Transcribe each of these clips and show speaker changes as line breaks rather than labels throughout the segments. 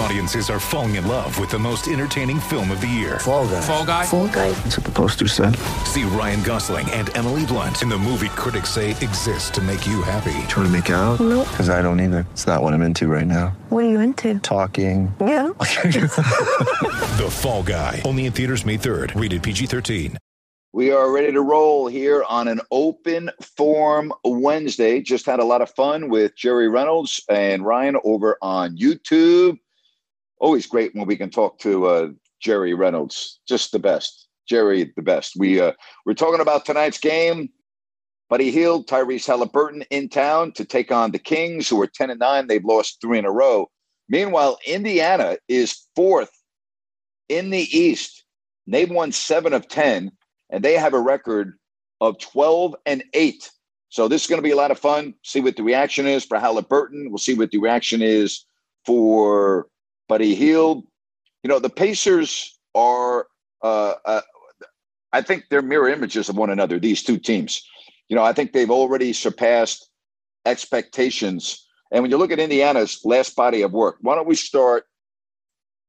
Audiences are falling in love with the most entertaining film of the year.
Fall guy.
Fall guy.
Fall guy.
That's what the poster said.
See Ryan Gosling and Emily Blunt in the movie critics say exists to make you happy.
Trying to make it out?
Nope.
Because I don't either. It's not what I'm into right now.
What are you into?
Talking.
Yeah.
The Fall Guy. Only in theaters May 3rd. Rated PG-13.
We are ready to roll here on an open forum Wednesday. Just had a lot of fun with Jerry Reynolds and Ryan over on YouTube. Always great when we can talk to uh, Jerry Reynolds. Just the best. Jerry, the best. We uh, we're talking about tonight's game. Buddy Hield, Tyrese Halliburton in town to take on the Kings, who are ten and nine. They've lost three in a row. Meanwhile, Indiana is fourth in the East. They've won seven of ten and they have a record of 12 and 8. So this is going to be a lot of fun. See what the reaction is for Halliburton. We'll see what the reaction is for Buddy Hield. You know, the Pacers are, uh, uh, I think they're mirror images of one another, these two teams. You know, I think they've already surpassed expectations. And when you look at Indiana's last body of work, why don't we start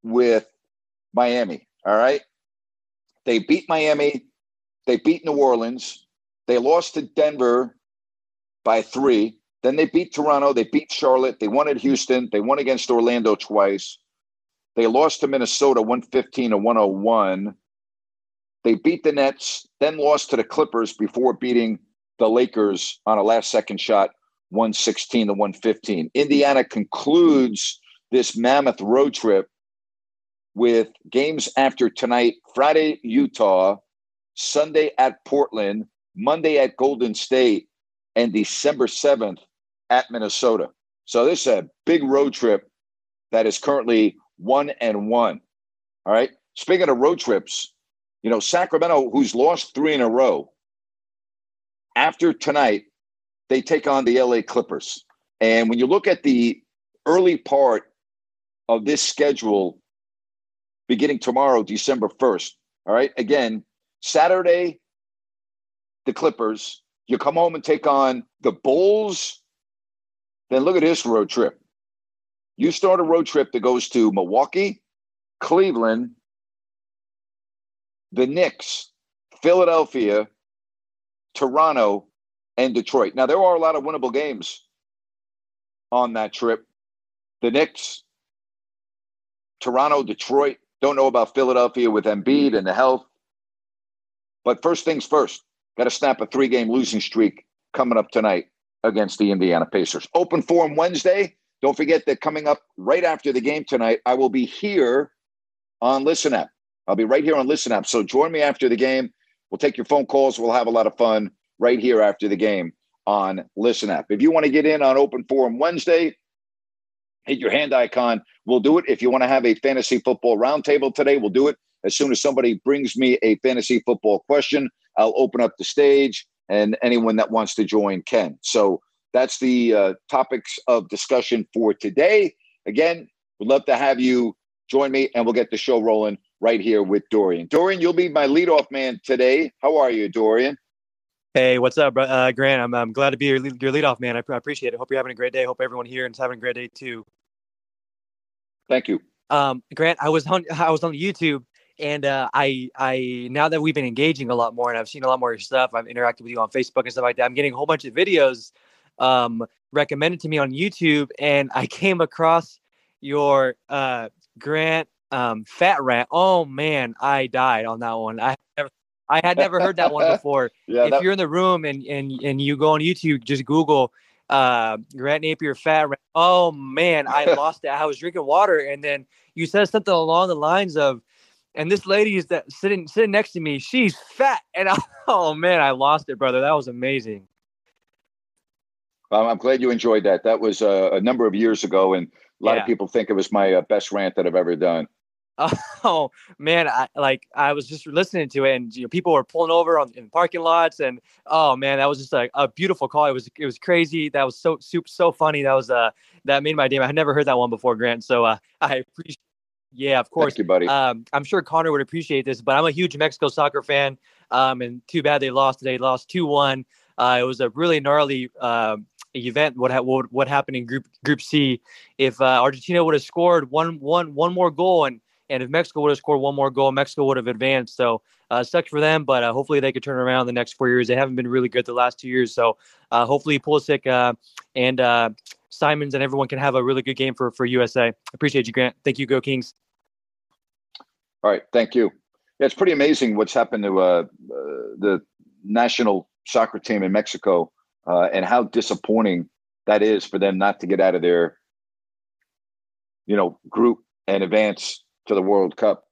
with Miami? All right. They beat Miami they beat New Orleans. They lost to Denver by three. Then they beat Toronto. They beat Charlotte. They won at Houston. They won against Orlando twice. They lost to Minnesota 115 to 101. They beat the Nets, then lost to the Clippers before beating the Lakers on a last second shot 116 to 115. Indiana concludes this mammoth road trip with games after tonight Friday, Utah, Sunday at Portland, Monday at Golden State, and December 7th at Minnesota. So this is a big road trip that is currently one and one. All right. Speaking of road trips, you know, Sacramento, who's lost three in a row, after tonight, they take on the LA Clippers. And when you look at the early part of this schedule beginning tomorrow, December 1st, all right, again, Saturday, the Clippers. You come home and take on the Bulls. Then look at this road trip. You start a road trip that goes to Milwaukee, Cleveland, the Knicks, Philadelphia, Toronto, and Detroit. Now, there are a lot of winnable games on that trip. The Knicks, Toronto, Detroit. Don't know about Philadelphia with Embiid and the health. But first things first, got to snap a three game losing streak coming up tonight against the Indiana Pacers. Open forum Wednesday. Don't forget that coming up right after the game tonight, I will be here on Listen App. I'll be right here on Listen App. So join me after the game. We'll take your phone calls. We'll have a lot of fun right here after the game on Listen App. If you want to get in on Open Forum Wednesday, hit your hand icon. We'll do it. If you want to have a fantasy football roundtable today, we'll do it. As soon as somebody brings me a fantasy football question, I'll open up the stage and anyone that wants to join can. So that's the uh, topics of discussion for today. Again, we'd love to have you join me and we'll get the show rolling right here with Dorian. Dorian, you'll be my leadoff man today. How are you, Dorian?
Hey, what's up, uh, Grant? I'm, I'm glad to be your, lead, your leadoff man. I, I appreciate it. Hope you're having a great day. Hope everyone here is having a great day too.
Thank you.
Um, Grant, I was on I was on YouTube and uh, I I now that we've been engaging a lot more and I've seen a lot more stuff, I've interacted with you on Facebook and stuff like that. I'm getting a whole bunch of videos um, recommended to me on YouTube, and I came across your uh, Grant um, Fat Rant. Oh man, I died on that one. I never, I had never heard that one before.
Yeah,
if
that-
you're in the room and and and you go on YouTube, just Google uh, Grant Napear Fat Rant. Oh man, I lost it. I was drinking water, and then you said something along the lines of and this lady is that sitting sitting next to me. She's fat, and I, oh man, I lost it, brother. That was amazing.
Um, I'm glad you enjoyed that. That was uh, a number of years ago, and a lot
Yeah.
of people think it was my uh, best rant that I've ever done.
Oh man, I like I was just listening to it, and you know, people were pulling over on in parking lots, and oh man, that was just like a beautiful call. It was it was crazy. That was so super so funny. That was uh that made my day. I had never heard that one before, Grant. So uh, I appreciate. Yeah, of course.
Thank you, buddy.
Um, I'm sure Connor would appreciate this, but I'm a huge Mexico soccer fan. Um, and too bad they lost today. Lost two one. Uh, it was a really gnarly um event. What, ha- what what happened in Group Group C? If uh, Argentina would have scored one one one more goal, and and if Mexico would have scored one more goal, Mexico would have advanced. So uh, sucks for them, but uh, hopefully they could turn around the next four years. They haven't been really good the last two years. So uh, hopefully Pulisic uh, and uh, Simons and everyone can have a really good game for for USA. Appreciate you, Grant. Thank you, Go Kings.
All right, thank you. Yeah, it's pretty amazing what's happened to uh, the national soccer team in Mexico uh, and how disappointing that is for them not to get out of their, you know, group and advance to the World Cup.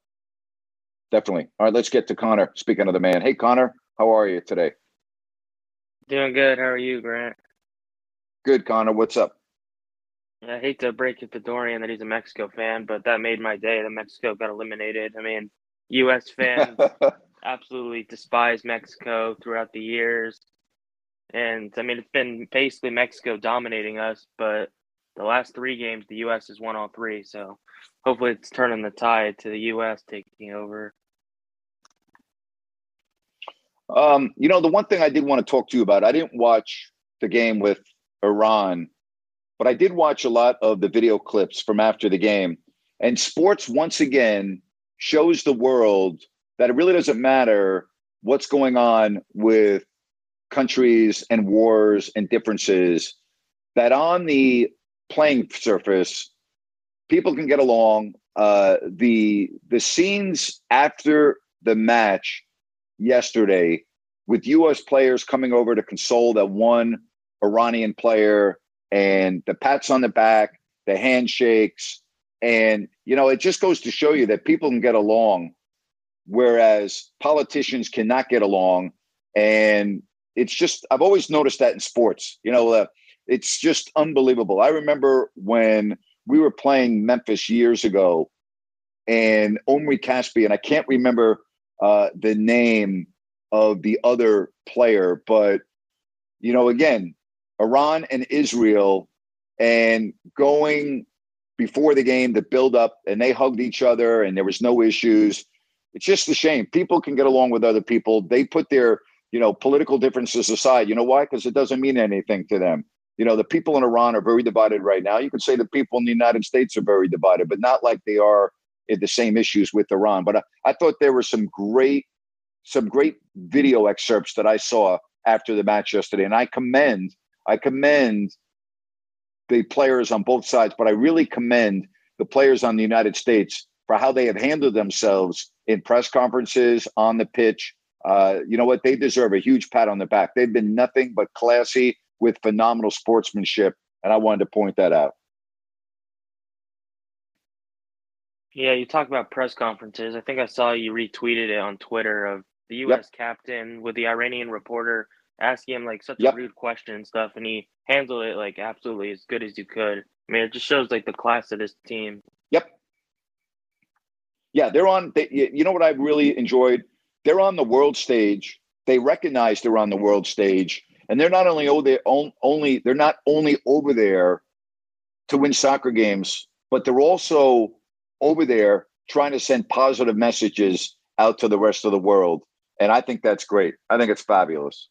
Definitely. All right, let's get to Connor. Speaking of the man, hey Connor, how are you today?
Doing good. How are you, Grant?
Good, Connor. What's up?
I hate to break it to Dorian that he's a Mexico fan, but that made my day that Mexico got eliminated. I mean, U.S. fans absolutely despise Mexico throughout the years. And I mean, it's been basically Mexico dominating us, but the last three games, the U.S. has won all three. So hopefully it's turning the tide to the U.S. taking over.
Um, you know, the one thing I did want to talk to you about, I didn't watch the game with Iran, but I did watch a lot of the video clips from after the game. And sports, once again, shows the world that it really doesn't matter what's going on with countries and wars and differences, that on the playing surface, people can get along. Uh, the the scenes after the match yesterday with U.S. players coming over to console that one Iranian player and the pats on the back, the handshakes, and you know it just goes to show you that people can get along, whereas politicians cannot get along. And it's just I've always noticed that in sports. You know, uh, it's just unbelievable. I remember when we were playing Memphis years ago, and Omri Caspi, and I can't remember uh, the name of the other player, but you know, again, Iran and Israel, and going before the game, the build up, and they hugged each other, and there was no issues. It's just a shame. People can get along with other people. They put their you know political differences aside. You know why? Because it doesn't mean anything to them. You know, the people in Iran are very divided right now. You could say the people in the United States are very divided, but not like they are in the same issues with Iran. But I, I thought there were some great, some great video excerpts that I saw after the match yesterday, and I commend, I commend the players on both sides, but I really commend the players on the United States for how they have handled themselves in press conferences, on the pitch. Uh, you know what? They deserve a huge pat on the back. They've been nothing but classy with phenomenal sportsmanship, and I wanted to point that out.
Yeah, you talk about press conferences. I think I saw you retweeted it on Twitter of the U.S. captain with the Iranian reporter asking him like such
Yep.
a rude question and stuff, and he handled it like absolutely as good as you could. I mean, it just shows like the class of this team.
Yep. Yeah, they're on. They, you know what I've really enjoyed? They're on the world stage. They recognize they're on the world stage, and they're not only over there, on- only they're not only over there to win soccer games, but they're also over there trying to send positive messages out to the rest of the world. And I think that's great. I think it's fabulous.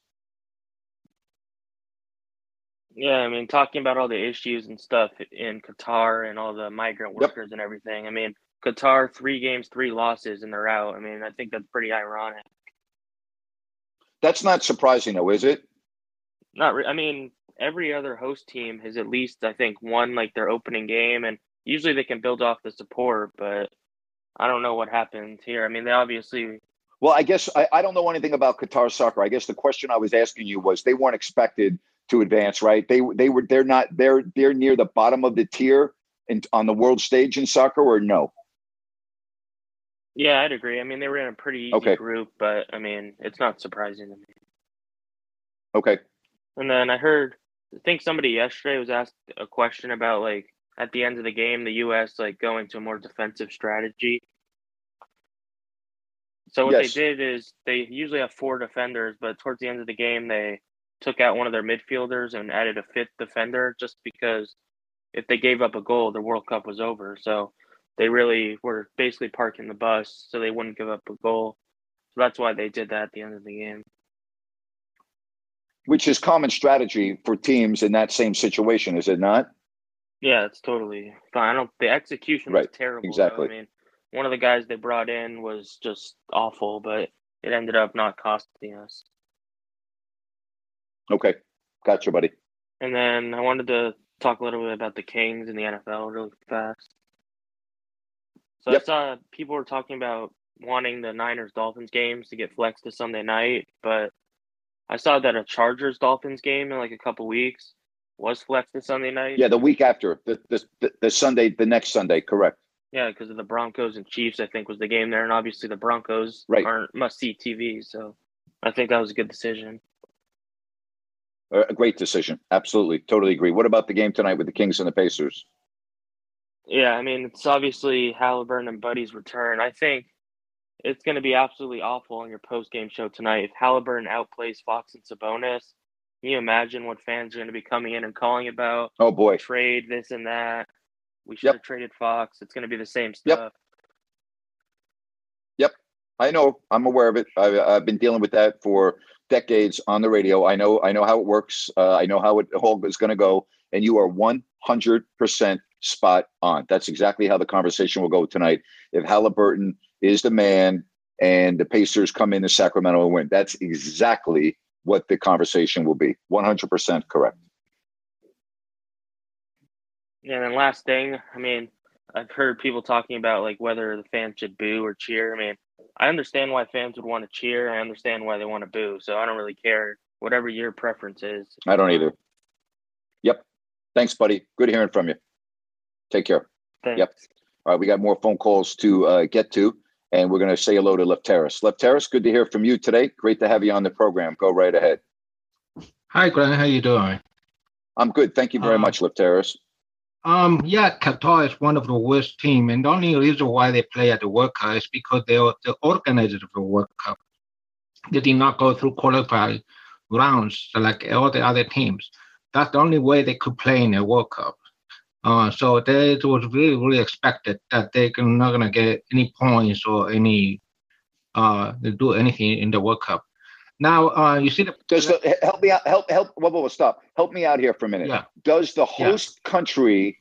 Yeah, I mean, talking about all the issues and stuff in Qatar and all the migrant
Yep.
workers and everything. I mean, Qatar three games, three losses, and they're out. I mean, I think that's pretty ironic.
That's not surprising, though, is it?
Not, re- I mean, every other host team has at least, I think, won like their opening game, and usually they can build off the support. But I don't know what happened here. I mean, they obviously,
Well, I guess I, I don't know anything about Qatar soccer. I guess the question I was asking you was they weren't expected to advance, right? They they were they're not they're they're near the bottom of the tier in, on the world stage in soccer, or no?
Yeah, I'd agree. I mean, they were in a pretty easy
Okay.
group, but I mean, it's not surprising to me.
Okay.
And then I heard, I think somebody yesterday was asked a question about like at the end of the game, the U.S. like going to a more defensive strategy. So what
Yes.
they did is they usually have four defenders, but towards the end of the game, they took out one of their midfielders and added a fifth defender just because if they gave up a goal, the World Cup was over. So they really were basically parking the bus so they wouldn't give up a goal. So that's why they did that at the end of the game.
Which is common strategy for teams in that same situation, is it not?
Yeah, it's totally fine. I don't. The execution was
Right,
terrible. though.
exactly.
I mean, one of the guys they brought in was just awful, but it ended up not costing us.
Okay. Gotcha, buddy.
And then I wanted to talk a little bit about the Kings and the NFL really fast. So
Yep.
I saw people were talking about wanting the Niners Dolphins games to get flexed to Sunday night, but I saw that a Chargers Dolphins game in like a couple weeks was flexed to Sunday night.
Yeah, the week after, the, the, the, Sunday, the next Sunday, correct.
Yeah, because of the Broncos and Chiefs, I think was the game there, and obviously the Broncos
Right.
aren't must-see TV, so I think that was a good decision.
A great decision. Absolutely. Totally agree. What about the game tonight with the Kings and the Pacers?
Yeah, I mean it's obviously Halliburton and Buddy's return. I think it's going to be absolutely awful on your post-game show tonight if Halliburton outplays Fox and Sabonis. Can you imagine what fans are going to be coming in and calling about
Oh, boy.
trade this and that? We should
Yep.
have traded Fox. It's going to be the same stuff.
Yep.
stuff.
I know. I'm aware of it. I, I've been dealing with that for decades on the radio. I know. I know how it works. Uh, I know how it all is going to go. And you are 100 percent spot on. That's exactly how the conversation will go tonight. If Halliburton is the man and the Pacers come in to Sacramento and win, that's exactly what the conversation will be. 100 percent correct.
Yeah, and then last thing, I mean, I've heard people talking about like whether the fans should boo or cheer. I mean, I understand why fans would want to cheer. I understand why they want to boo. So I don't really care. Whatever your preference is.
I don't either. Yep. Thanks, buddy. Good hearing from you. Take care.
Thanks.
Yep. All right, we got more phone calls to uh, get to, and we're going to say hello to Left Terrace. Left Terrace, good to hear from you today. Great to have you on the program. Go right ahead.
Hi, Glenn. How you doing?
I'm good. Thank you very
Um,
much, Left Terrace.
Um, yeah, Qatar is one of the worst team, and the only reason why they play at the World Cup is because they are the organizers of the World Cup. They did not go through qualifying rounds like all the other teams. That's the only way they could play in the World Cup. Uh, so they, it was really, really expected that they're not gonna get any points or any uh do anything in the World Cup. Now, uh, you see the
Does the, help me out? Help help. Whoa, whoa, whoa, stop. Help me out here for a minute.
Yeah.
Does the
Yeah.
host country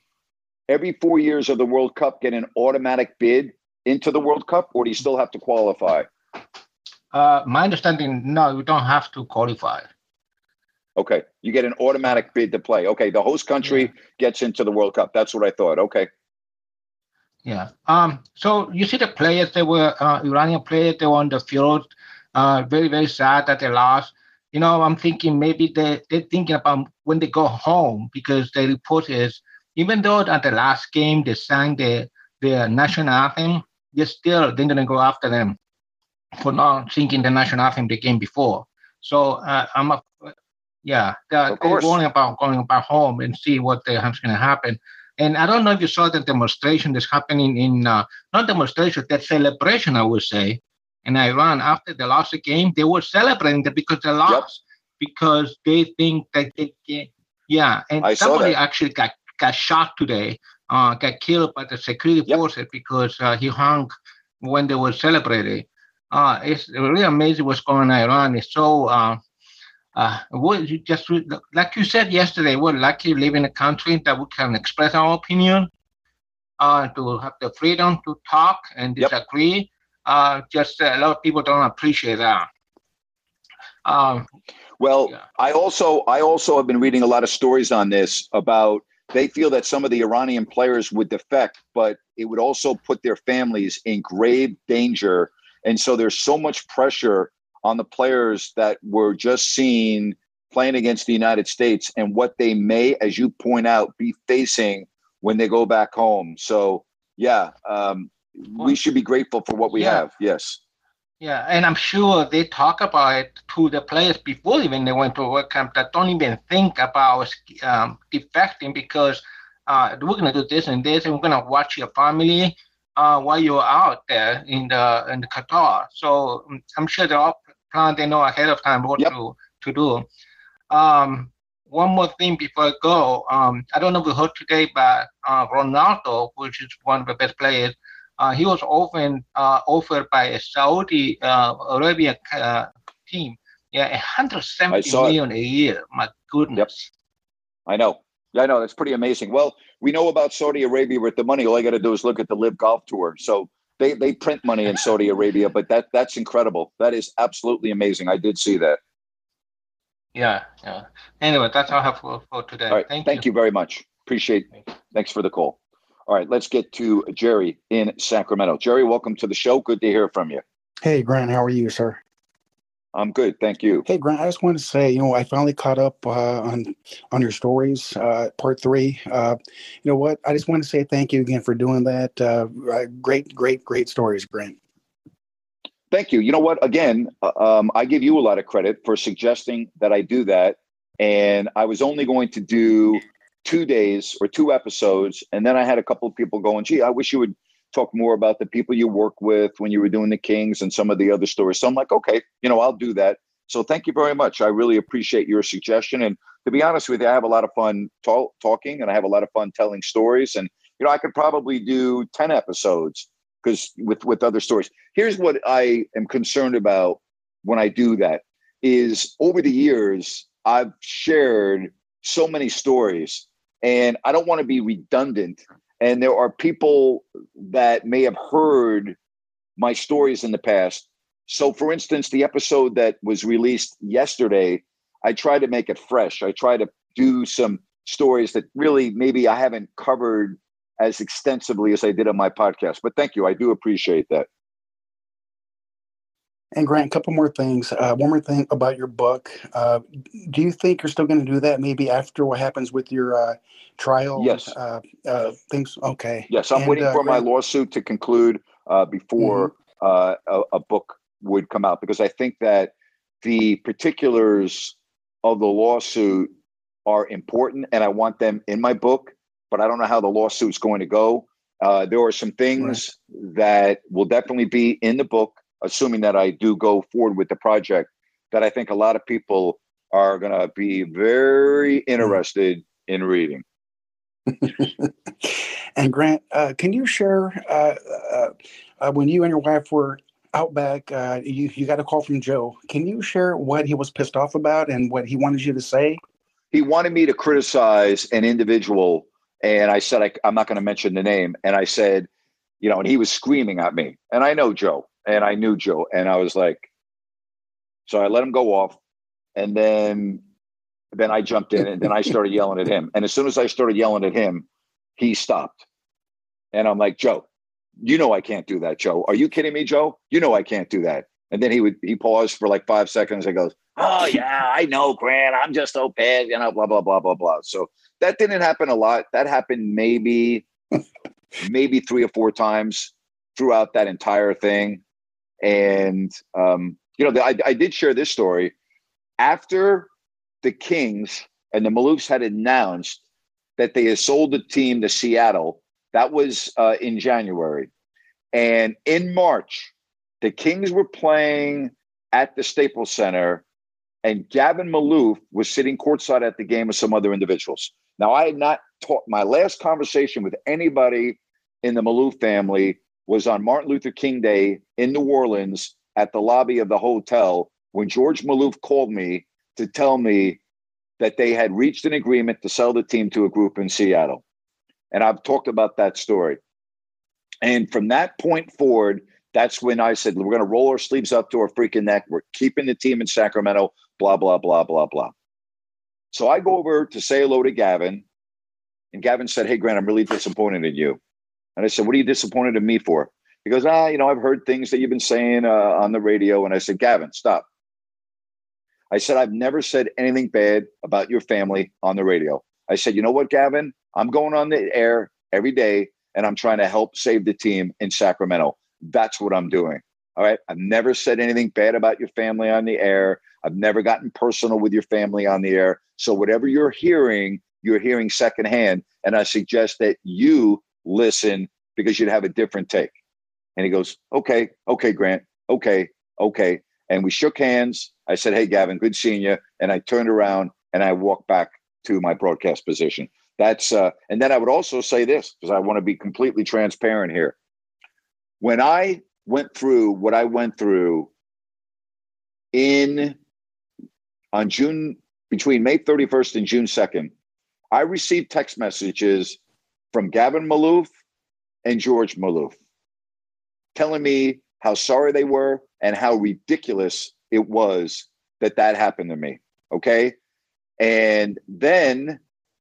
every four years of the World Cup get an automatic bid into the World Cup, or do you still have to qualify?
uh, my understanding, no, you don't have to qualify.
Okay, you get an automatic bid to play. Okay, the host country gets into the World Cup. That's what I thought. Okay.
Yeah. Um. So you see the players, they were uh, Iranian players. They were on the field. Uh, very very sad that they lost. You know, I'm thinking maybe they they're thinking about when they go home because the report is even though at the last game they sang the their national anthem, they still they're gonna go after them for not singing the national anthem the game before. So uh, I'm a, yeah, they're,
Of
they're
course.
worrying about going back home and see what the hell's gonna happen. And I don't know if you saw the demonstration that's happening in uh, not demonstration, that celebration, I would say, in Iran after they lost the game. They were celebrating that because they lost, because they think that they can. Yeah, and
I
somebody actually got got shot today, uh, got killed by the security
Yep.
forces because uh, he hung when they were celebrating. Uh, it's really amazing what's going on in Iran. It's so. Uh, uh, you just like you said yesterday, we're lucky to live in a country that we can express our opinion, uh, to have the freedom to talk and
Yep.
disagree. Uh, just uh, a lot of people don't appreciate that. Um,
Well,
Yeah.
I also I also have been reading a lot of stories on this about they feel that some of the Iranian players would defect, but it would also put their families in grave danger. And so there's so much pressure on the players that were just seen playing against the United States and what they may, as you point out, be facing when they go back home. So yeah, um, we should be grateful for what we
Yeah.
have. Yes.
Yeah, and I'm sure they talk about it to the players before even they went to a work camp that don't even think about um, defecting because uh, we're gonna do this and this, and we're gonna watch your family uh, while you're out there in the in the Qatar. So I'm sure they're all plan. They know ahead of time what
Yep.
to to do. Um, one more thing before I go. Um, I don't know if you heard today, but uh, Ronaldo, which is one of the best players, uh, he was often uh, offered by a Saudi uh, Arabia uh, team. Yeah, 170
million it.
a year. My goodness.
I know. I know. That's pretty amazing. Well, we know about Saudi Arabia with the money. All I got to do is look at the Live Golf Tour. So they, they print money in Saudi Arabia, but that that's incredible. That is absolutely amazing. I did see that.
Yeah, yeah. Anyway, that's all I have for, for today.
All right.
Thank,
Thank you very much. Appreciate. Thanks for the call. All right. Let's get to Jerry in Sacramento. Jerry, welcome to the show. Good to hear from you.
Hey, Grant, how are you, sir?
I'm good. Thank you.
Hey, Grant, I just wanted to say, you know, I finally caught up uh, on on your stories, uh, part three. Uh, you know what? I just want to say thank you again for doing that. Uh, great, great, great stories, Grant.
Thank you. You know what? Again, uh, um, I give you a lot of credit for suggesting that I do that. And I was only going to do two days or two episodes. And then I had a couple of people going, gee, I wish you would talk more about the people you work with when you were doing the Kings and some of the other stories. So I'm like, okay, you know, I'll do that. So thank you very much. I really appreciate your suggestion. And to be honest with you, I have a lot of fun talk, talking and I have a lot of fun telling stories. And, you know, I could probably do 10 episodes because with, with other stories. Here's what I am concerned about when I do that is over the years, I've shared so many stories and I don't want to be redundant. And there are people that may have heard my stories in the past. So, for instance, the episode that was released yesterday, I try to make it fresh. I try to do some stories that really maybe I haven't covered as extensively as I did on my podcast. But thank you. I do appreciate that.
And Grant, a couple more things. Uh, one more thing about your book. Uh, do you think you're still going to do that maybe after what happens with your uh, trial?
Yes.
Uh, uh, things. Okay.
Yes, I'm
And,
waiting
uh,
for my lawsuit to conclude uh, before uh, a, a book would come out because I think that the particulars of the lawsuit are important and I want them in my book, but I don't know how the lawsuit's going to go. Uh, there are some things that will definitely be in the book, assuming that I do go forward with the project, that I think a lot of people are going to be very interested in reading.
And Grant, uh, can you share uh, uh, uh, when you and your wife were out back? Uh, you you got a call from Joe. Can you share what he was pissed off about and what he wanted you to say?
he wanted me to criticize an individual and i said I, i'm not going to mention the name and i said you know and he was screaming at me and i know joe and i knew joe and i was like so i let him go off and then then i jumped in and then i started yelling at him and as soon as i started yelling at him he stopped and i'm like joe you know i can't do that joe are you kidding me joe you know i can't do that and then he would he paused for like five seconds and goes oh yeah, I know, Grant. I'm just so bad, you know, blah blah blah blah blah. So that didn't happen a lot. That happened maybe maybe three or four times throughout that entire thing. And um, you know, I, I did share this story after the Kings and the Maloofs had announced that they had sold the team to Seattle. That was uh, in January, and in March, the Kings were playing at the Staples Center and Gavin Maloof was sitting courtside at the game with some other individuals. Now, I had not talked. My last conversation with anybody in the Maloof family was on Martin Luther King Day in New Orleans at the lobby of the hotel when George Maloof called me to tell me that they had reached an agreement to sell the team to a group in Seattle. And I've talked about that story. And from that point forward, that's when I said, we're going to roll our sleeves up to our freaking neck. We're keeping the team in Sacramento, blah, blah, blah, blah, blah. So I go over to say hello to Gavin. And Gavin said, Hey, Grant, I'm really disappointed in you. And I said, What are you disappointed in me for? He goes, Ah, you know, I've heard things that you've been saying uh, on the radio. And I said, Gavin, stop. I said, I've never said anything bad about your family on the radio. I said, You know what, Gavin? I'm going on the air every day and I'm trying to help save the team in Sacramento. That's what I'm doing. All right. I've never said anything bad about your family on the air. I've never gotten personal with your family on the air. So whatever you're hearing, you're hearing secondhand. And I suggest that you listen because you'd have a different take. And he goes, Okay, okay, Grant, okay, okay. And we shook hands. I said, Hey, Gavin, good seeing you. And I turned around and I walked back to my broadcast position. That's, uh, and then I would also say this because I want to be completely transparent here. When I went through what I went through in on June between May 31st and June 2nd, I received text messages from Gavin Maloof and George Maloof telling me how sorry they were and how ridiculous it was that that happened to me. Okay. And then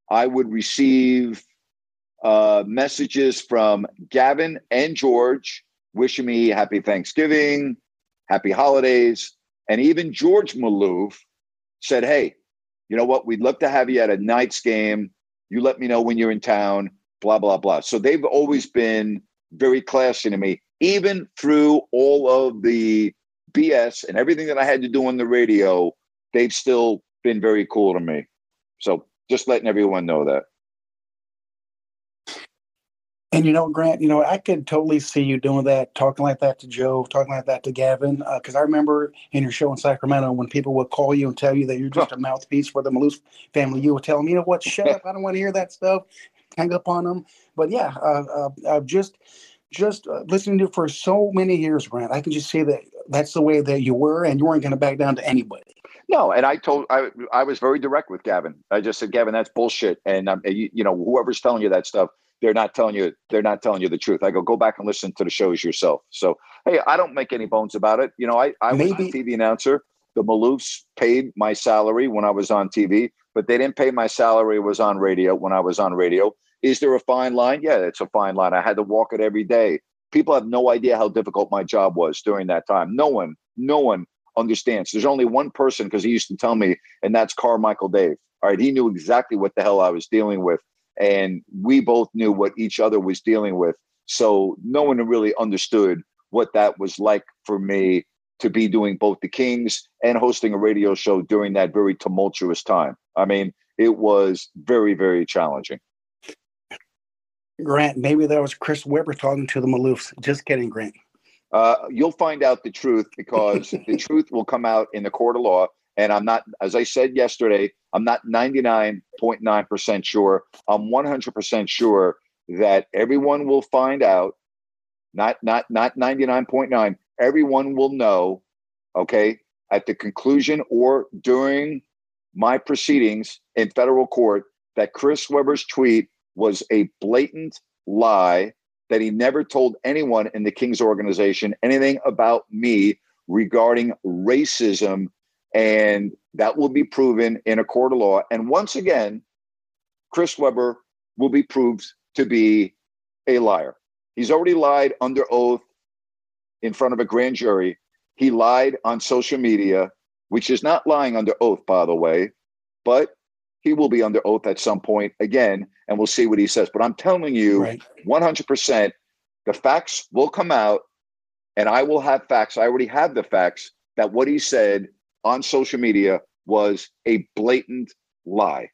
I would receive uh, messages from Gavin and George wishing me happy Thanksgiving, happy holidays. And even George Maloof said, Hey, you know what? We'd love to have you at a Knights game. You let me know when you're in town, blah, blah, blah. So they've always been very classy to me even through all of the BS and everything that I had to do on the radio, they've still been very cool to me. So just letting everyone know that.
And you know, Grant, you know, I could totally see you doing that, talking like that to Joe, talking like that to Gavin. Because uh, I remember in your show in Sacramento when people would call you and tell you that you're just a mouthpiece for the Maloof family, you would tell them, you know what, shut up, I don't want to hear that stuff, hang up on them. But yeah, uh, uh, just just uh, listening to you for so many years, Grant, I can just say that that's the way that you were, and you weren't going to back down to anybody.
No, and I told I I was very direct with Gavin. I just said, Gavin, that's bullshit, and um, you, you know whoever's telling you that stuff, they're not telling you they're not telling you the truth. I go go back and listen to the shows yourself. So hey, I don't make any bones about it. You know, I I was Maybe. a TV announcer. The Maloofs paid my salary when I was on TV, but they didn't pay my salary was on radio when I was on radio. Is there a fine line? Yeah, it's a fine line. I had to walk it every day. People have no idea how difficult my job was during that time. No one, no one understands. There's only one person because he used to tell me, and that's Carmichael Dave. All right, he knew exactly what the hell I was dealing with, and we both knew what each other was dealing with. So no one really understood what that was like for me to be doing both the Kings and hosting a radio show during that very tumultuous time. I mean, it was very, very challenging.
Grant, maybe that was Chris Webber talking to the Maloofs. Just kidding, Grant.
Uh, you'll find out the truth because the truth will come out in the court of law. And I'm not, as I said yesterday, I'm not 99.9% sure. I'm 100% sure that everyone will find out. Not not not 99.9. Everyone will know. Okay, at the conclusion or during my proceedings in federal court that Chris Webber's tweet was a blatant lie that he never told anyone in the King's organization anything about me regarding racism. And that will be proven in a court of law. And once again, Chris Webber will be proved to be a liar. He's already lied under oath in front of a grand jury. He lied on social media, which is not lying under oath, by the way, but he will be under oath at some point again, and we'll see what he says. But I'm telling you, right. 100%, the facts will come out, and I will have facts. I already have the facts that what he said on social media was a blatant lie.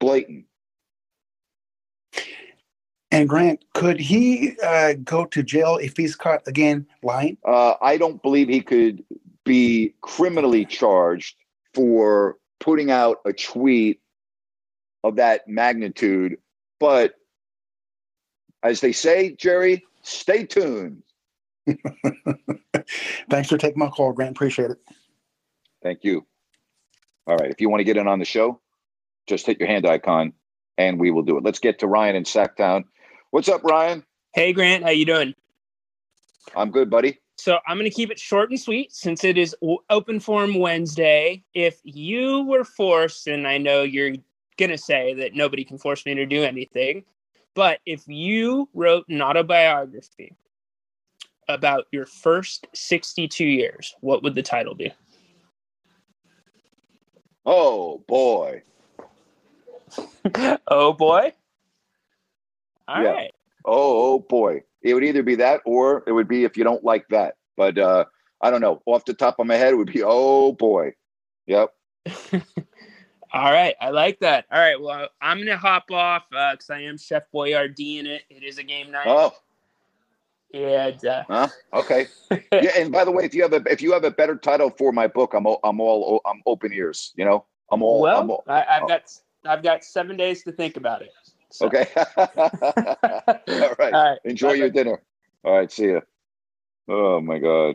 Blatant.
And Grant, could he uh, go to jail if he's caught again lying?
Uh, I don't believe he could be criminally charged for putting out a tweet of that magnitude. But as they say, Jerry, stay tuned.
Thanks for taking my call, Grant. Appreciate it.
Thank you. All right. If you want to get in on the show, just hit your hand icon and we will do it. Let's get to Ryan in Sacktown. What's up, Ryan?
Hey, Grant. How you doing?
I'm good, buddy.
So I'm going to keep it short and sweet since it is open forum Wednesday. If you were forced, and I know you're gonna say that nobody can force me to do anything. But if you wrote an autobiography about your first 62 years, what would the title be?
Oh boy.
oh boy. All
yeah.
right.
Oh, oh boy. It would either be that or it would be if you don't like that. But uh, I don't know. Off the top of my head, it would be oh boy. Yep.
All right, I like that. All right, well, I'm gonna hop off because I am Chef Boyardee in it. It is a game night.
Oh,
yeah. uh,
huh? Okay. yeah. And by the way, if you have a if you have a better title for my book, I'm o- I'm all I'm open ears. You know, I'm all.
well,
I'm all
I, I've got I've got seven days to think about it. So.
okay. all right.
All right.
Enjoy your dinner. All right. See ya. Oh my God.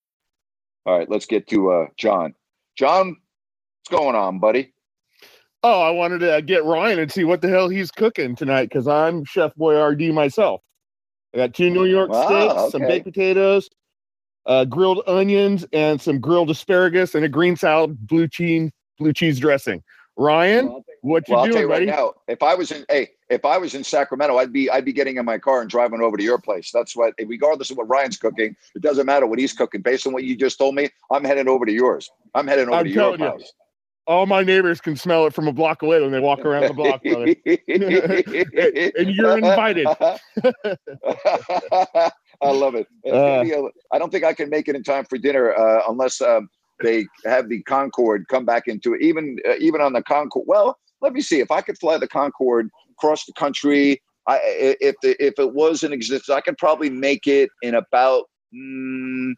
All right. Let's get to uh, John. John, what's going on, buddy?
Oh, I wanted to get Ryan and see what the hell he's cooking tonight because I'm Chef Boyardee myself. I got two New York
Ah,
steaks, some baked potatoes, uh, grilled onions, and some grilled asparagus, and a green salad, blue cheese, blue cheese dressing. Ryan, what you
well, I'll tell you right now. If I was in, hey, if I was in Sacramento, I'd be, I'd be getting in my car and driving over to your place. That's what, regardless of what Ryan's cooking, it doesn't matter what he's cooking. Based on what you just told me, I'm heading over to yours. I'm heading over
I'm
to your
you.
house.
All my neighbors can smell it from a block away when they walk around the block, brother. and you're invited.
I love it. A- I don't think I can make it in time for dinner uh, unless um, they have the Concorde come back into it. Even uh, even on the Concorde. Well, let me see if I could fly the Concorde across the country. I, if the, if it was in existence, I could probably make it in about mm,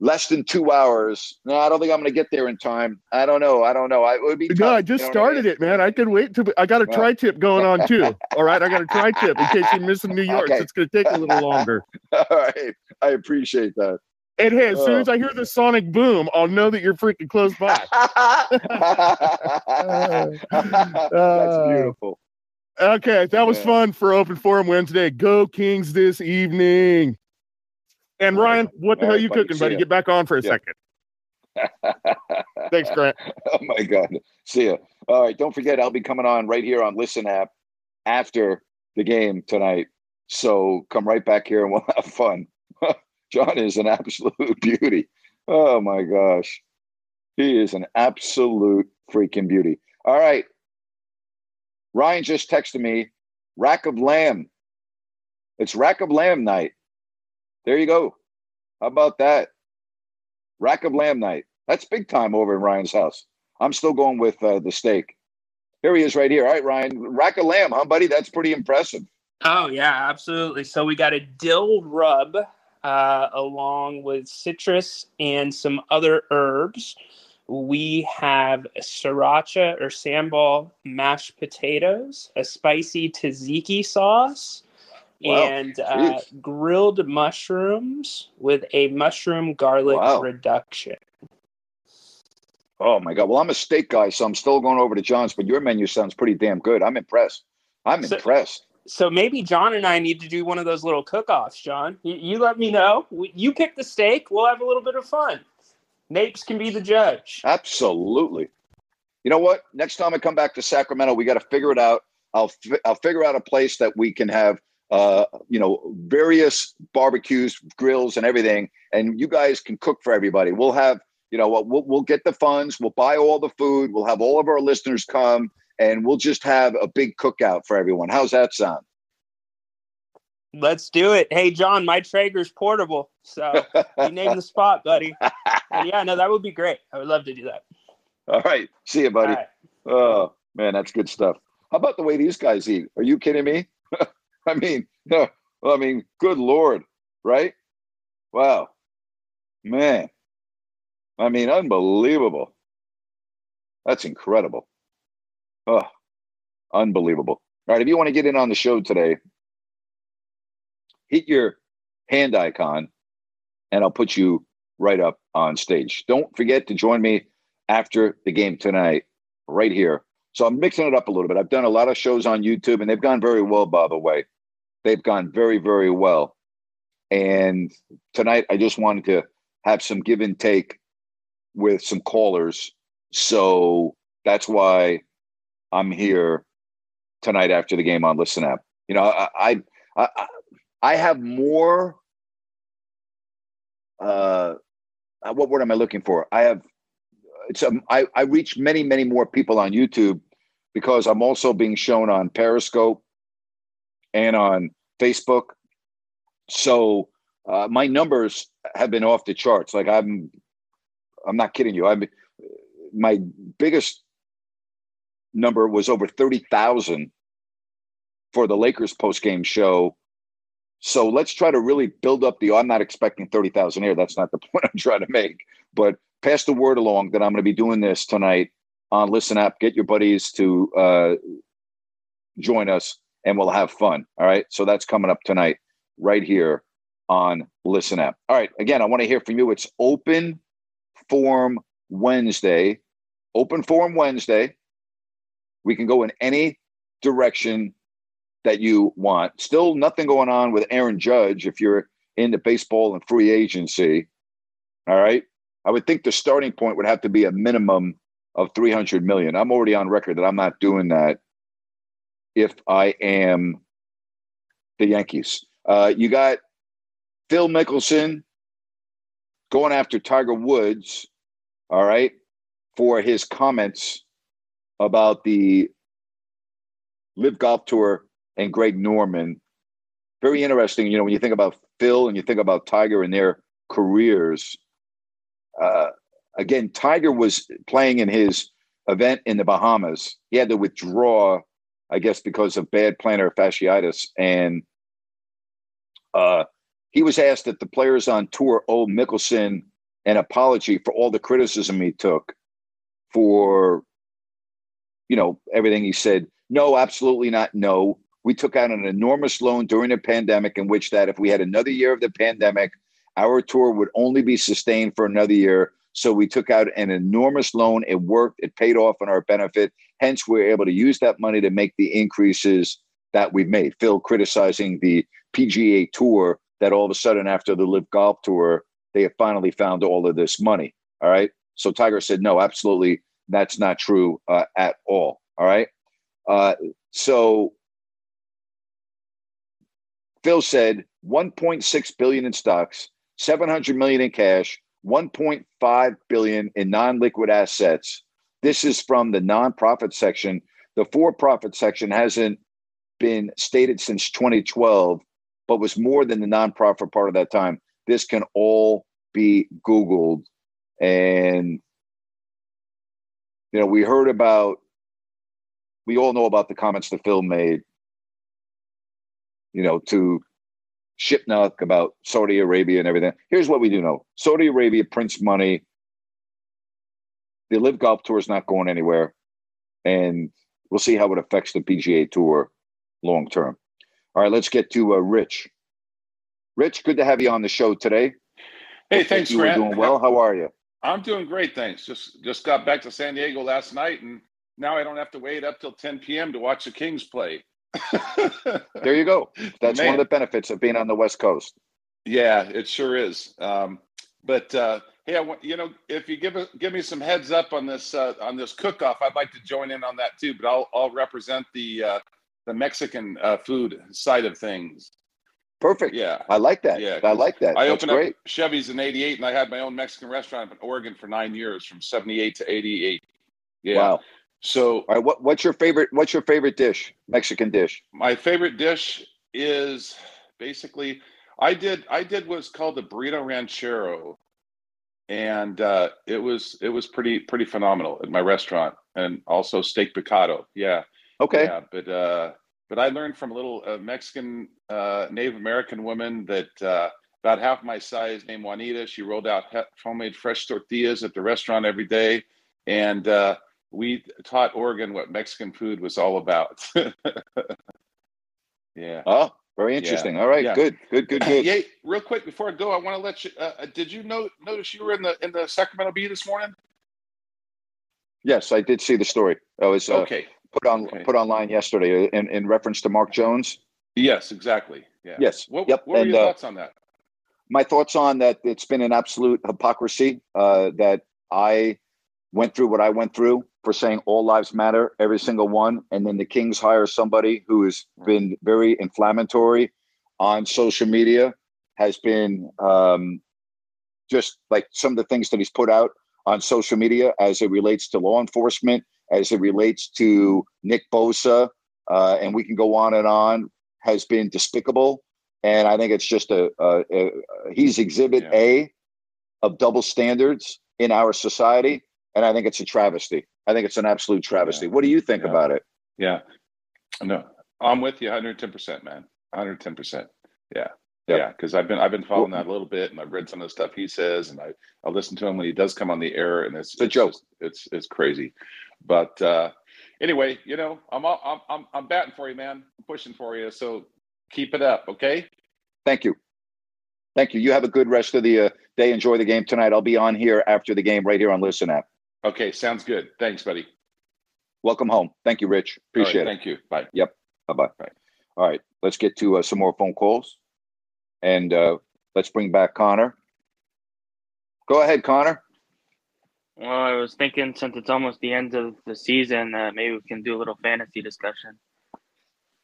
less than two hours. No, I don't think I'm going to get there in time. I don't know. I don't know. I it would be.
No,
tough,
I
you
just
know what I mean?
started it, man. I can wait to. I got a
Well.
tri tip going on too. All right, I got a tri tip in case you're missing New York.
Okay.
It's going to take a little longer.
All right, I appreciate that.
And hey, as soon as I hear the sonic boom, I'll know that you're freaking close by.
That's uh, beautiful.
Okay, that was
Yeah.
fun for Open Forum Wednesday. Go Kings this evening. And Ryan, what the
All
hell
right,
you
buddy.
cooking, buddy?
ya.
Get back on for a
Yeah.
second. Thanks, Grant.
oh my God. See ya. All right. Don't forget, I'll be coming on right here on Listen app after the game tonight. So come right back here and we'll have fun. John is an absolute beauty. Oh my gosh. He is an absolute freaking beauty. All right. Ryan just texted me, rack of lamb. It's rack of lamb night. There you go. How about that? Rack of lamb night. That's big time over in Ryan's house. I'm still going with uh, the steak. Here he is right here. All right, Ryan. Rack of lamb, huh, buddy? That's pretty impressive.
Oh yeah, absolutely. So we got a dill rub uh, along with citrus and some other herbs. We have sriracha or sambal mashed potatoes, a spicy tzatziki sauce,
Wow.
and uh, grilled mushrooms with a mushroom garlic
Wow.
reduction.
Oh my God. Well, I'm a steak guy, so I'm still going over to John's, but your menu sounds pretty damn good. I'm impressed. I'm
So-
impressed.
So maybe John and I need to do one of those little cook-offs. John, you, you let me know. You pick the steak. We'll have a little bit of fun. Napes can be the judge.
Absolutely. You know what? Next time I come back to Sacramento, we got to figure it out. I'll fi- I'll figure out a place that we can have uh you know various barbecues, grills, and everything, and you guys can cook for everybody. We'll have you know what we'll, we'll get the funds, we'll buy all the food, we'll have all of our listeners come, and we'll just have a big cookout for everyone. How's that sound?
Let's do it. Hey, John, my Traeger's portable. So you name the spot, buddy. And yeah, no, that would be great. I would love to do that.
All right, see you, buddy.
Right.
Oh man, that's good stuff. How about the way these guys eat? Are you kidding me? I mean, no. I mean, good lord, right? Wow, man. I mean, unbelievable. That's incredible. Oh, unbelievable. All right, if you want to get in on the show today, hit your hand icon and I'll put you right up on stage. Don't forget to join me after the game tonight, right here. So I'm mixing it up a little bit. I've done a lot of shows on YouTube and they've gone very well, by the way. They've gone very, very well. And tonight I just wanted to have some give and take with some callers. So that's why I'm here tonight after the game on Listen App. You know, I I I, I have more uh what word am I looking for? I have it's um, I, I reach many, many more people on YouTube because I'm also being shown on Periscope and on Facebook. So uh, my numbers have been off the charts. Like I'm, I'm not kidding you. I'm my biggest number was over thirty thousand for the Lakers post game show. So let's try to really build up the. I'm not expecting thirty thousand here. That's not the point I'm trying to make. But pass the word along that I'm going to be doing this tonight on Listen App. Get your buddies to uh, join us, and we'll have fun. All right. So that's coming up tonight, right here on Listen App. All right. Again, I want to hear from you. It's Open Forum Wednesday. Open Forum Wednesday. We can go in any direction that you want. Still nothing going on with Aaron Judge if you're into baseball and free agency. All right. I would think the starting point would have to be a minimum of 300 million. I'm already on record that I'm not doing that if I am the Yankees. Uh, you got Phil Mickelson going after Tiger Woods, all right, for his comments about the LIV Golf Tour and Greg Norman. Very interesting, you know, when you think about Phil and you think about Tiger and their careers. Uh, again, Tiger was playing in his event in the Bahamas. He had to withdraw, I guess, because of bad plantar fasciitis. And uh, he was asked that the players on tour owe Mickelson an apology for all the criticism he took for, you know, everything he said. No, absolutely not. No. We took out an enormous loan during the pandemic, in which that if we had another year of the pandemic, our tour would only be sustained for another year. So we took out an enormous loan. It worked. It paid off on our benefit. Hence, we are able to use that money to make the increases that we've made. Phil criticizing the PGA Tour that all of a sudden, after the LIV Golf Tour, they have finally found all of this money. All right. So Tiger said, no, absolutely, that's not true uh, at all. All right. Uh, so Phil said 1.6 billion in stocks, 700 million in cash, 1.5 billion in non-liquid assets. This is from the nonprofit section. The for-profit section hasn't been stated since 2012, but was more than the nonprofit part of that time. This can all be Googled. And, you know, we heard about, we all know about the comments the film made, you know, to Shipnuck about Saudi Arabia and everything. Here's what we do know Saudi Arabia prints money. The LIV Golf Tour is not going anywhere. And we'll see how it affects the PGA Tour long term. All right, let's get to uh, Rich. Rich, good to have you on the show today.
Hey, thanks,
you
Grant.
Doing well. How are you?
I'm doing great, thanks. Just just got back to San Diego last night, and now I don't have to wait up till 10 p.m. to watch the Kings play.
there you go. That's
Man.
one of the benefits of being on the West Coast.
Yeah, it sure is. Um, but uh, hey, I want you know if you give a, give me some heads up on this uh, on this cook off, I'd like to join in on that too. But I'll I'll represent the uh, the Mexican uh, food side of things.
Perfect.
Yeah,
I like that.
Yeah,
I like that.
I
That's
opened
great.
up Chevy's in '88, and I had my own Mexican restaurant in Oregon for nine years, from '78 to '88. Yeah.
Wow.
So,
right, what, what's your favorite? What's your favorite dish? Mexican dish?
My favorite dish is basically I did I did what's called the burrito ranchero, and uh, it was it was pretty pretty phenomenal at my restaurant, and also steak picado. Yeah.
Okay.
Yeah, but uh, but I learned from a little uh, Mexican uh, Native American woman that uh, about half my size, named Juanita. She rolled out homemade fresh tortillas at the restaurant every day, and uh, we taught Oregon what Mexican food was all about. yeah.
Oh, very interesting. All right, good, good, good, good.
Yeah, real quick before I go, I want to let you. Uh, uh, did you know notice you were in the in the Sacramento Bee this morning?
Yes, I did see the story. That was
Okay.
Put on put online yesterday in, in reference to Mark Jones.
Yes, exactly. Yeah.
Yes.
What,
Yep.
what were
And,
your
uh,
thoughts on that?
my thoughts on that it's been an absolute hypocrisy uh, that I went through what I went through for saying all lives matter, every single one, and then the Kings hire somebody who has been very inflammatory on social media, has been um, just like some of the things that he's put out on social media as it relates to law enforcement, as it relates to Nick Bosa, uh, and we can go on and on, has been despicable. And I think it's just a, a, a he's exhibit A of double standards in our society. And I think it's a travesty. I think it's an absolute travesty. What do you think about it?
Yeah. No, I'm with you 110%, man. 110%. Yeah.
Yep.
Yeah, because I've been I've been following that a little bit, and I've read some of the stuff he says, and I I listen to him when he does come on the air, and it's, it's
joke.
just- it's it's crazy, but uh, anyway, you know, I'm all- I'm I'm I'm batting for you, man. I'm pushing for you, so keep it up, okay?
Thank you. Thank you. You have a good rest of the uh, day. Enjoy the game tonight. I'll be on here after the game right here on Listen App.
Okay, sounds good. Thanks, buddy.
Welcome home. Thank you, Rich.
All right,
Appreciate it.
Thank you. Bye.
Yep. Bye bye. All right. Let's get to uh, some more phone calls. And uh, let's bring back Connor. Go ahead, Connor.
Well, I was thinking since it's almost the end of the season, uh, maybe we can do a little fantasy discussion.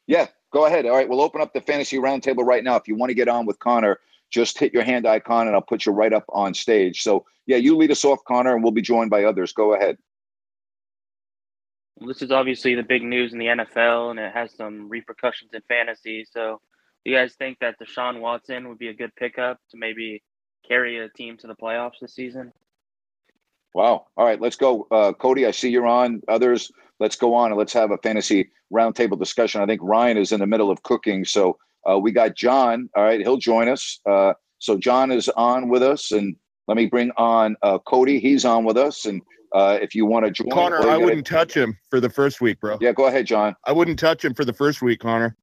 Yeah, go ahead. All right. We'll open up the fantasy roundtable right now. If you want to get on with Connor, just hit your hand icon and I'll put you right up on stage. So, yeah, you lead us off, Connor, and we'll be joined by others. Go ahead.
Well, this is obviously the big news in the NFL, and it has some repercussions in fantasy. So, do you guys think that Deshaun Watson would be a good pickup to maybe carry a team to the playoffs this season?
Wow. All right, let's go. Uh, Cody, I see you're on. Others, let's go on and let's have a fantasy roundtable discussion. I think Ryan is in the middle of cooking. So uh, we got John. All right, he'll join us. Uh, so John is on with us. And let me bring on uh, Cody. He's on with us. And uh, if you want to join,
Connor, I
gotta-
wouldn't touch him for the first week, bro.
Yeah, go ahead, John.
I wouldn't touch him for the first week, Connor.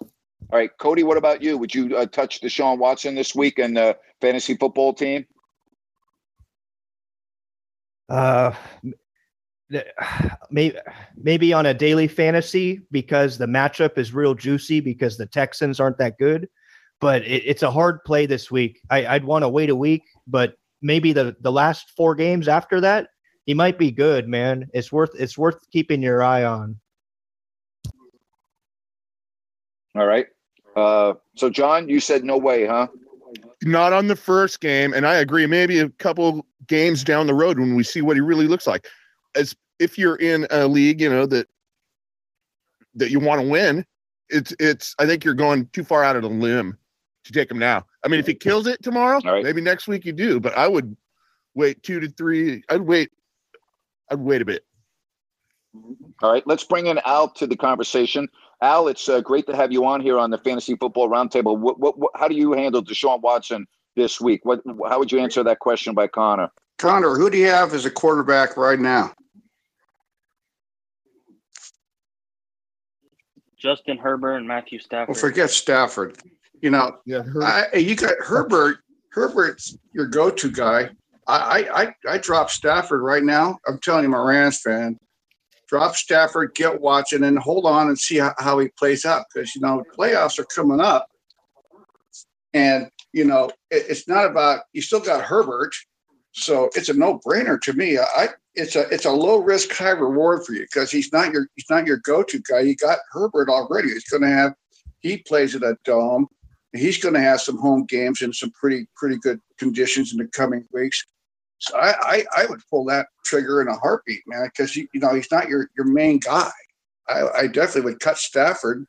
All right, Cody, what about you? Would you uh, touch Deshaun Watson this week and the fantasy football team?
Uh, maybe maybe on a daily fantasy because the matchup is real juicy because the Texans aren't that good. But it, it's a hard play this week. I, I'd want to wait a week, but maybe the the last four games after that, he might be good, man. It's worth it's worth keeping your eye on.
All right. Uh, so, John, you said no way, huh?
Not on the first game, and I agree. Maybe a couple games down the road when we see what he really looks like. As if you're in a league, you know that that you want to win, it's it's. I think you're going too far out of the limb to take him now. I mean, if he kills it tomorrow, maybe next week you do. But I would wait two to three. I'd wait. I'd wait a bit.
All right, let's bring in Al to the conversation. Al, it's uh, great to have you on here on the Fantasy Football Roundtable. What, what, what, how do you handle Deshaun Watson this week? What, how would you answer that question by Connor?
Connor, who do you have as a quarterback right now?
Justin Herbert and Matthew Stafford.
Well, forget Stafford. You know, I, you got Herbert. Herbert's your go-to guy. I, I, I, I drop Stafford right now. I'm telling you, I'm a Rams fan. Drop Stafford, get Watson, and hold on and see how, how he plays out because you know playoffs are coming up, and you know it, it's not about you still got Herbert, so it's a no-brainer to me. I it's a it's a low risk, high reward for you because he's not your he's not your go-to guy. You got Herbert already. He's going to have he plays at a dome. He's going to have some home games in some pretty pretty good conditions in the coming weeks. So I I, I would pull that trigger in a heartbeat, man, because you, you know he's not your your main guy. I, I definitely would cut Stafford.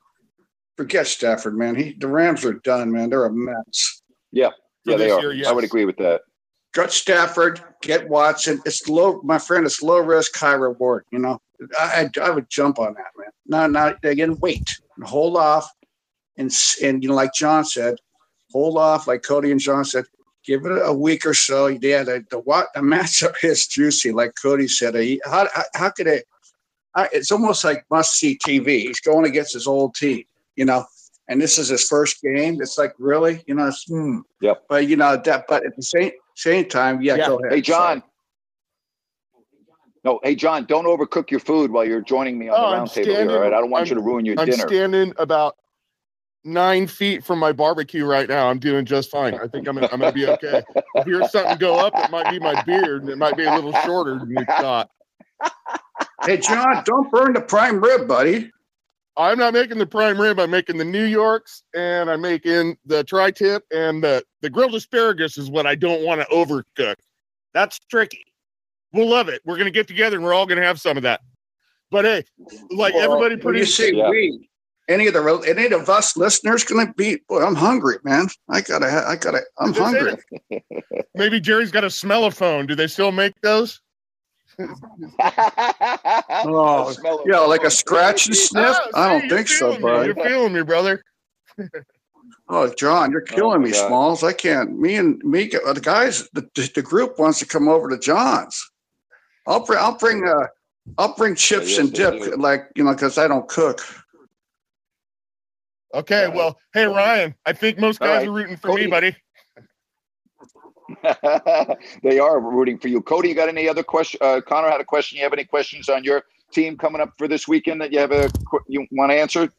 Forget Stafford, man. He the Rams are done, man. They're a mess.
Yeah,
For
yeah, they are.
year, yes.
I would agree with that.
Cut Stafford, get Watson. It's low, my friend. It's low risk, high reward. You know, I I, I would jump on that, man. now, now again, wait and hold off, and s- and you know, like John said, hold off, like Cody and John said, give it a week or so. Yeah, the the what the matchup is juicy, like Cody said. How how, how could it? I, it's almost like must see TV. He's going against his old team, you know, and this is his first game. It's like really, you know, it's, hmm.
Yep.
But you know that, but at the same same time, yeah, go ahead.
Hey, John. No, hey, John, don't overcook your food while you're joining me on
Oh,
the
I'm
round table here. All right. I don't want you to ruin your
I'm
dinner.
standing about nine feet from my barbecue right now. I'm doing just fine. I think I'm gonna, I'm gonna be okay. If you hear something go up, it might be my beard, and it might be a little shorter than you thought.
Hey, John, don't burn the prime rib, buddy.
I'm not making the prime rib. I'm making the New Yorks, and I'm making the tri-tip, and the the grilled asparagus is what I don't want to overcook. That's tricky. We'll love it. We're gonna get together, and we're all gonna have some of that. But hey, like
Well,
everybody, pretty
you say we, any of the any of us listeners gonna be? Boy, I'm hungry, man. I gotta, I gotta, I'm
That's
hungry.
Maybe Jerry's got a smellophone. Do they still make those?
Oh, yeah, like a scratch and sniff.
Oh,
I don't
you're
think so,
feeling
bud.
You're feeling me, brother.
Oh, John, you're killing
my
me,
God.
Smalls. I can't. Me and me, the guys, the, the group wants to come over to John's. I'll bring, I'll bring, uh, I'll bring chips
yes,
and dip, like you know, because I don't cook.
Okay, well, hey Ryan, I think most guys
right.
are rooting for
Cody.
me, buddy.
they are rooting for you. Cody, you got any other question? Uh, Connor had a question. You have any questions on your team coming up for this weekend that you have a you want to answer?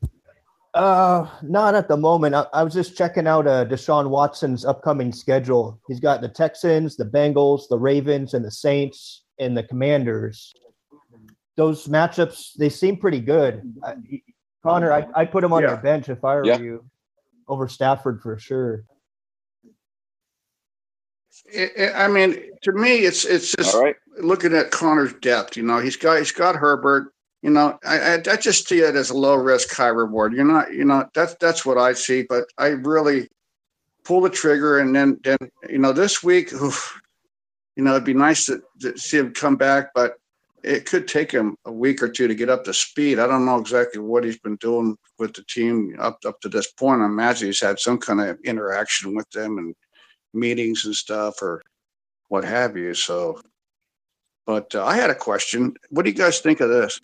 Uh, not at the moment. I, I was just checking out uh, Deshaun Watson's upcoming schedule. He's got the Texans, the Bengals, the Ravens, and the Saints, and the Commanders. Those matchups they seem pretty good. I, Connor, I, I'd put him on
Yeah.
your bench if I were
Yeah.
you, over Stafford for sure.
It, it- I mean, to me, it's it's just
All right.
looking at Connor's depth. You know, he's got he's got Herbert. You know, I, I, I just see it as a low risk, high reward. You're not, you know, that's that's what I see. But I really pull the trigger, and then then you know, this week, oof, you know, it'd be nice to, to see him come back, but it could take him a week or two to get up to speed. I don't know exactly what he's been doing with the team up up to this point. I imagine he's had some kind of interaction with them and meetings and stuff, or what have you. So, but uh, I had a question. What do you guys think of this?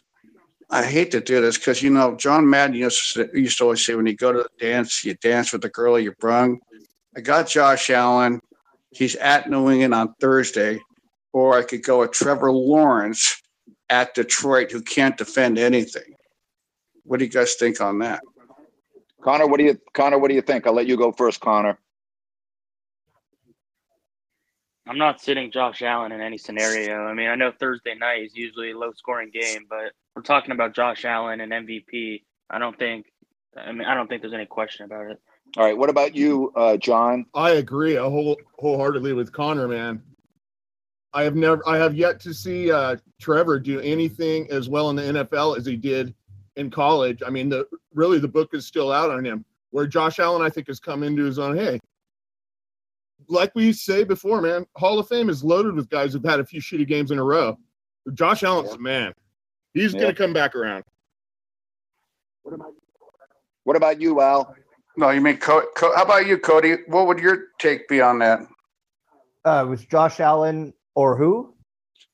I hate to do this because you know John Madden used to, used to always say when you go to the dance, you dance with the girl you brung. I got Josh Allen. He's at New England on Thursday, or I could go with Trevor Lawrence at Detroit, who can't defend anything. What do you guys think on that?
Connor, what do you Connor? What do you think? I'll let you go first, Connor.
I'm not sitting Josh Allen in any scenario. I mean, I know Thursday night is usually a low scoring game, but we're talking about Josh Allen and MVP. I don't think. I mean, I don't think there's any question about it.
All right. What about you, uh, John?
I agree a whole wholeheartedly with Connor, man. I have never, I have yet to see uh, Trevor do anything as well in the NFL as he did in college. I mean, the really the book is still out on him. Where Josh Allen, I think, has come into his own. Hey, like we say before, man, Hall of Fame is loaded with guys who've had a few shitty games in a row. Josh Allen's the man. He's
Yeah.
gonna come back around.
What about you, Al?
No, you mean Co- Co- how about you, Cody? What would your take be on that?
Uh, was Josh Allen or who?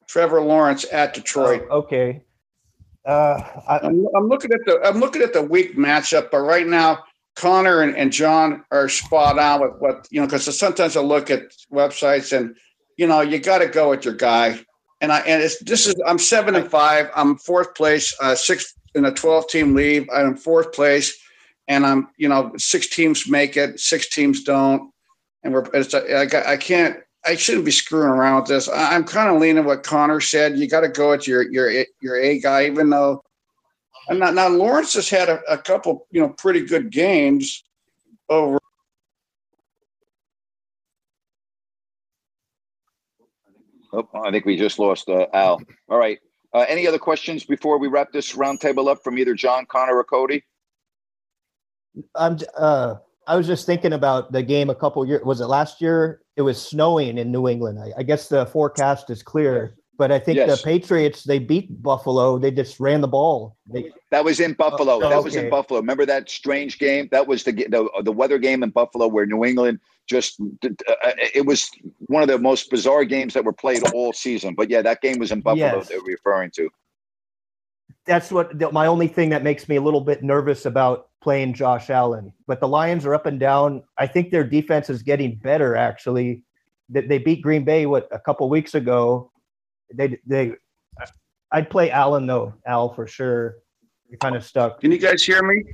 Trevor Lawrence at Detroit.
Oh, okay. Uh, I,
I'm, I'm looking at the I'm looking at the week matchup, but right now Connor and, and John are spot on with what you know because sometimes I look at websites and you know you got to go with your guy. And I and it's this is I'm seven and five. I'm fourth place, uh, sixth in a 12 team league. I'm fourth place, and I'm you know six teams make it, six teams don't, and we're it's I, got- I can't I shouldn't be screwing around with this. I, I'm kind of leaning what Connor said. You got to go with your your your A guy, even though. And now, now Lawrence has had a, a couple, you know, pretty good games over.
Oh, I think we just lost uh, Al. All right. Uh, any other questions before we wrap this roundtable up from either John, Connor, or Cody?
I'm. Uh, I was just thinking about the game a couple years. Was it last year? It was snowing in New England. I, I guess the forecast is clear. But I think
Yes.
the Patriots they beat Buffalo. They just ran the ball. They,
That was in Buffalo.
Oh,
that was in. Buffalo. Remember that strange game? That was the the, the weather game in Buffalo where New England just uh, it was one of the most bizarre games that were played all season. But yeah, that game was in Buffalo.
Yes.
They're referring to.
that's what the, my only thing that makes me a little bit nervous about playing Josh Allen. But the Lions are up and down. I think their defense is getting better. Actually, they, they beat Green Bay what a couple weeks ago. They they I'd play Allen though, Al for sure. You're kind of stuck.
Can you guys hear me?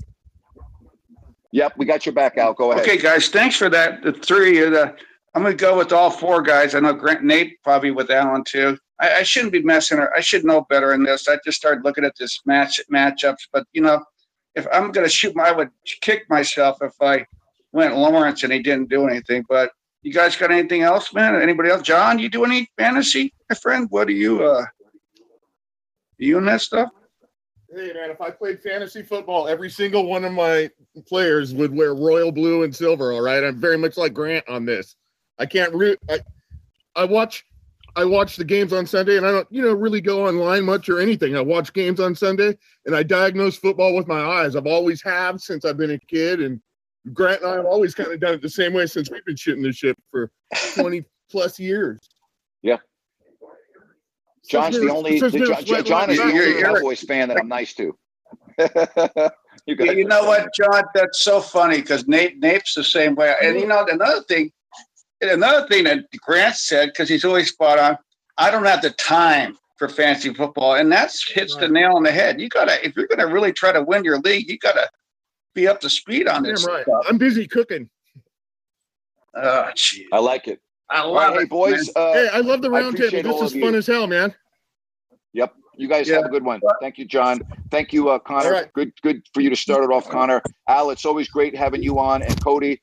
Yep, we got your back, Al. Go ahead.
Okay, guys, thanks for that. The three of the, I'm going to go with all four guys. I know Grant, Nate probably with Allen too. I, I shouldn't be messing. ar- I should know better in this. I just started looking at this match matchups, but you know, if I'm going to shoot, I would kick myself if I went Lawrence and he didn't do anything. But you guys got anything else, man? Anybody else? John, you do any fantasy, my friend? What do you? uh You in that stuff?
Hey man, if I played fantasy football, every single one of my players would wear royal blue and silver. All right, I'm very much like Grant on this. I can't root. I, I watch, I watch the games on Sunday, and I don't, you know, really go online much or anything. I watch games on Sunday, and I diagnose football with my eyes. I've always have since I've been a kid, and Grant and I have always kind of done it the same way since we've been shooting this shit for 20 plus years.
Yeah. John's the only the, John, John is the only. Cowboys fan that I'm nice to. you,
You know what, John? That's so funny because Nate Nate's the same way. And you mm-hmm. know another thing, another thing that Grant said because he's always spot on. I don't have the time for fantasy football, and that's hits the nail on the head. You gotta if you're gonna really try to win your league, you gotta be up to speed on
Damn
this
right.
stuff.
I'm busy cooking.
Oh, gee.
I like it.
I love
hey
it,
boys. Uh,
hey, I love the
I
round table.
all
This is fun
you.
as hell, man.
Yep. You guys
Yeah.
have a good one. Thank you, John. Thank you, uh, Connor.
All right.
Good, good for you to start it off, Connor. Al, it's always great having you on, and Cody,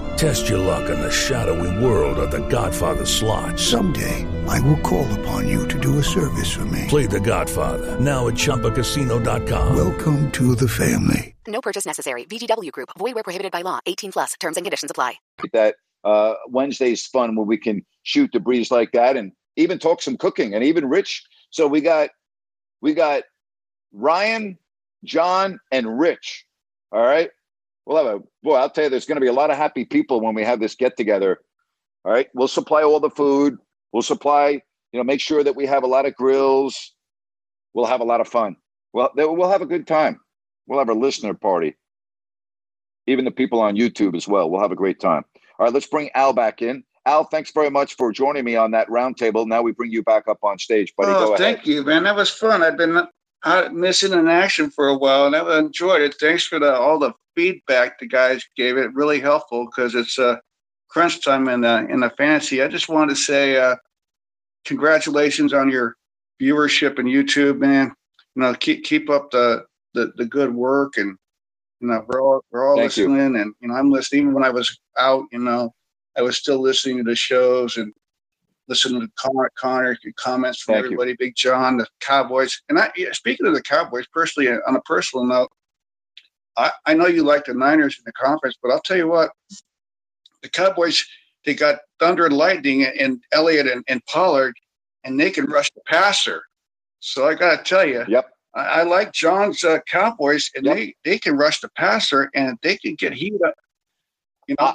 Test your luck in the shadowy world of The Godfather slot.
Someday, I will call upon you to do a service for me.
Play The Godfather now at ChumbaCasino.com.
Welcome to the family.
No purchase necessary. VGW Group. Void where prohibited by law. 18 plus. Terms and conditions apply.
that uh, Wednesday's fun where we can shoot the breeze like that and even talk some cooking and even Rich. So we got we got Ryan, John, and Rich. All right. We'll have a boy, I'll tell you, there's going to be a lot of happy people when we have this get together. All right. We'll supply all the food. We'll supply, you know, make sure that we have a lot of grills. We'll have a lot of fun. Well, we'll have a good time. We'll have a listener party. Even the people on YouTube as well. We'll have a great time. All right, let's bring Al back in. Al, thanks very much for joining me on that roundtable. Now we bring you back up on stage, buddy.
Oh,
Go ahead.
thank you, man. That was fun. I've been out missing in action for a while, and I've enjoyed it. Thanks for the, all the feedback the guys gave it. Really helpful because it's uh, crunch time in the in the fantasy. I just wanted to say uh, congratulations on your viewership and YouTube, man. You know, keep keep up the the, the good work, and you know we're all we're all
Thank you.
listening, and you know I'm listening. Even when I was out, you know, I was still listening to the shows and listening to Connor, Connor comments from
Thank you.
everybody, Big John, the Cowboys. And I, yeah, speaking of the Cowboys, personally, on a personal note, I, I know you like the Niners in the conference, but I'll tell you what, the Cowboys, they got Thunder and Lightning and Elliott and, and Pollard, and they can rush the passer. So I got to tell you,
yep.
I, I like John's uh, Cowboys, and they, they can rush the passer and they can get heat up. You know,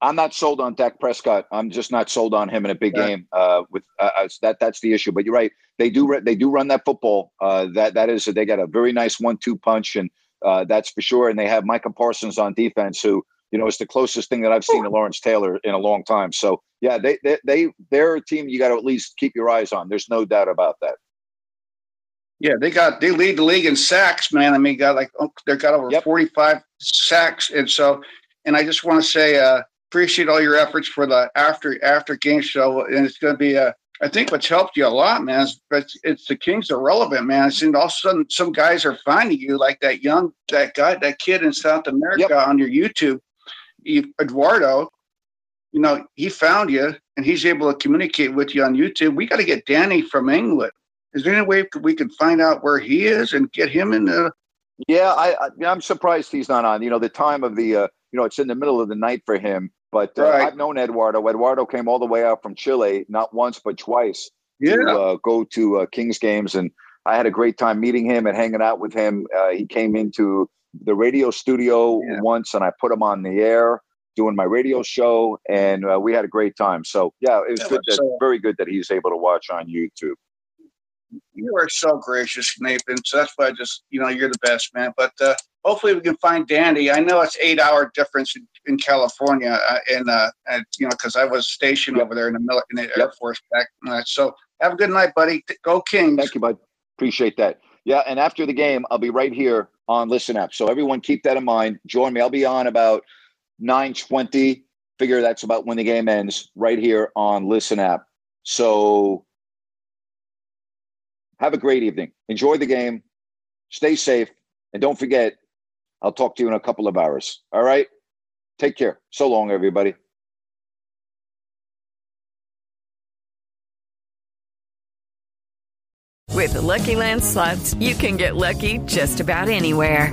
I'm not sold on Dak Prescott. I'm just not sold on him in a big
Yeah.
game. Uh, with uh, uh, that, that's the issue. But you're right. They do. They do run that football. Uh, that that is they got a very nice one-two punch, and uh, that's for sure. And they have Micah Parsons on defense, who You know, is the closest thing that I've seen to Lawrence Taylor in a long time. So yeah, they they, they they're a team you got to at least keep your eyes on. There's no doubt about that.
Yeah, they got they lead the league in sacks, man. I mean, got like oh, they got over
Yep.
45 sacks, and so and I just want to say uh, appreciate all your efforts for the after after game show, and it's going to be a. I think what's helped you a lot, man, is it's, it's the Kings are relevant, man. And all of a sudden, some guys are finding you, like that young that guy, that kid in South America on your YouTube, Eduardo. You know, he found you, and he's able to communicate with you on YouTube. We got to get Danny from England. Is there any way we could find out where he is and get him in the?
Yeah, I, I I'm surprised he's not on. You know, the time of the uh, you know, it's in the middle of the night for him. But uh,
Right.
I've known Eduardo. Eduardo came all the way out from Chile, not once but twice,
Yeah.
to uh, go to uh, Kings games, and I had a great time meeting him and hanging out with him. Uh, he came into the radio studio once, and I put him on the air doing my radio show, and uh, we had a great time. So yeah, it was
Yeah,
good. That,
so-
very good that he's able to watch on YouTube.
You are so gracious, Nathan. So that's why I just, you know, you're the best, man. But uh, hopefully we can find Danny. I know it's eight hour difference in, in California, uh, and, uh, and you know, because I was stationed over there in the mili- in the Air Force back. Uh, so have a good night, buddy. Go Kings.
Thank you, bud. Appreciate that. Yeah, and after the game, I'll be right here on Listen App. So everyone keep that in mind. Join me. I'll be on about 920. Figure that's about when the game ends, right here on Listen App. So have a great evening. Enjoy the game. Stay safe. And don't forget, I'll talk to you in a couple of hours. All right? Take care. So long, everybody.
With the Lucky Land slots, you can get lucky just about anywhere.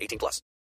18 plus.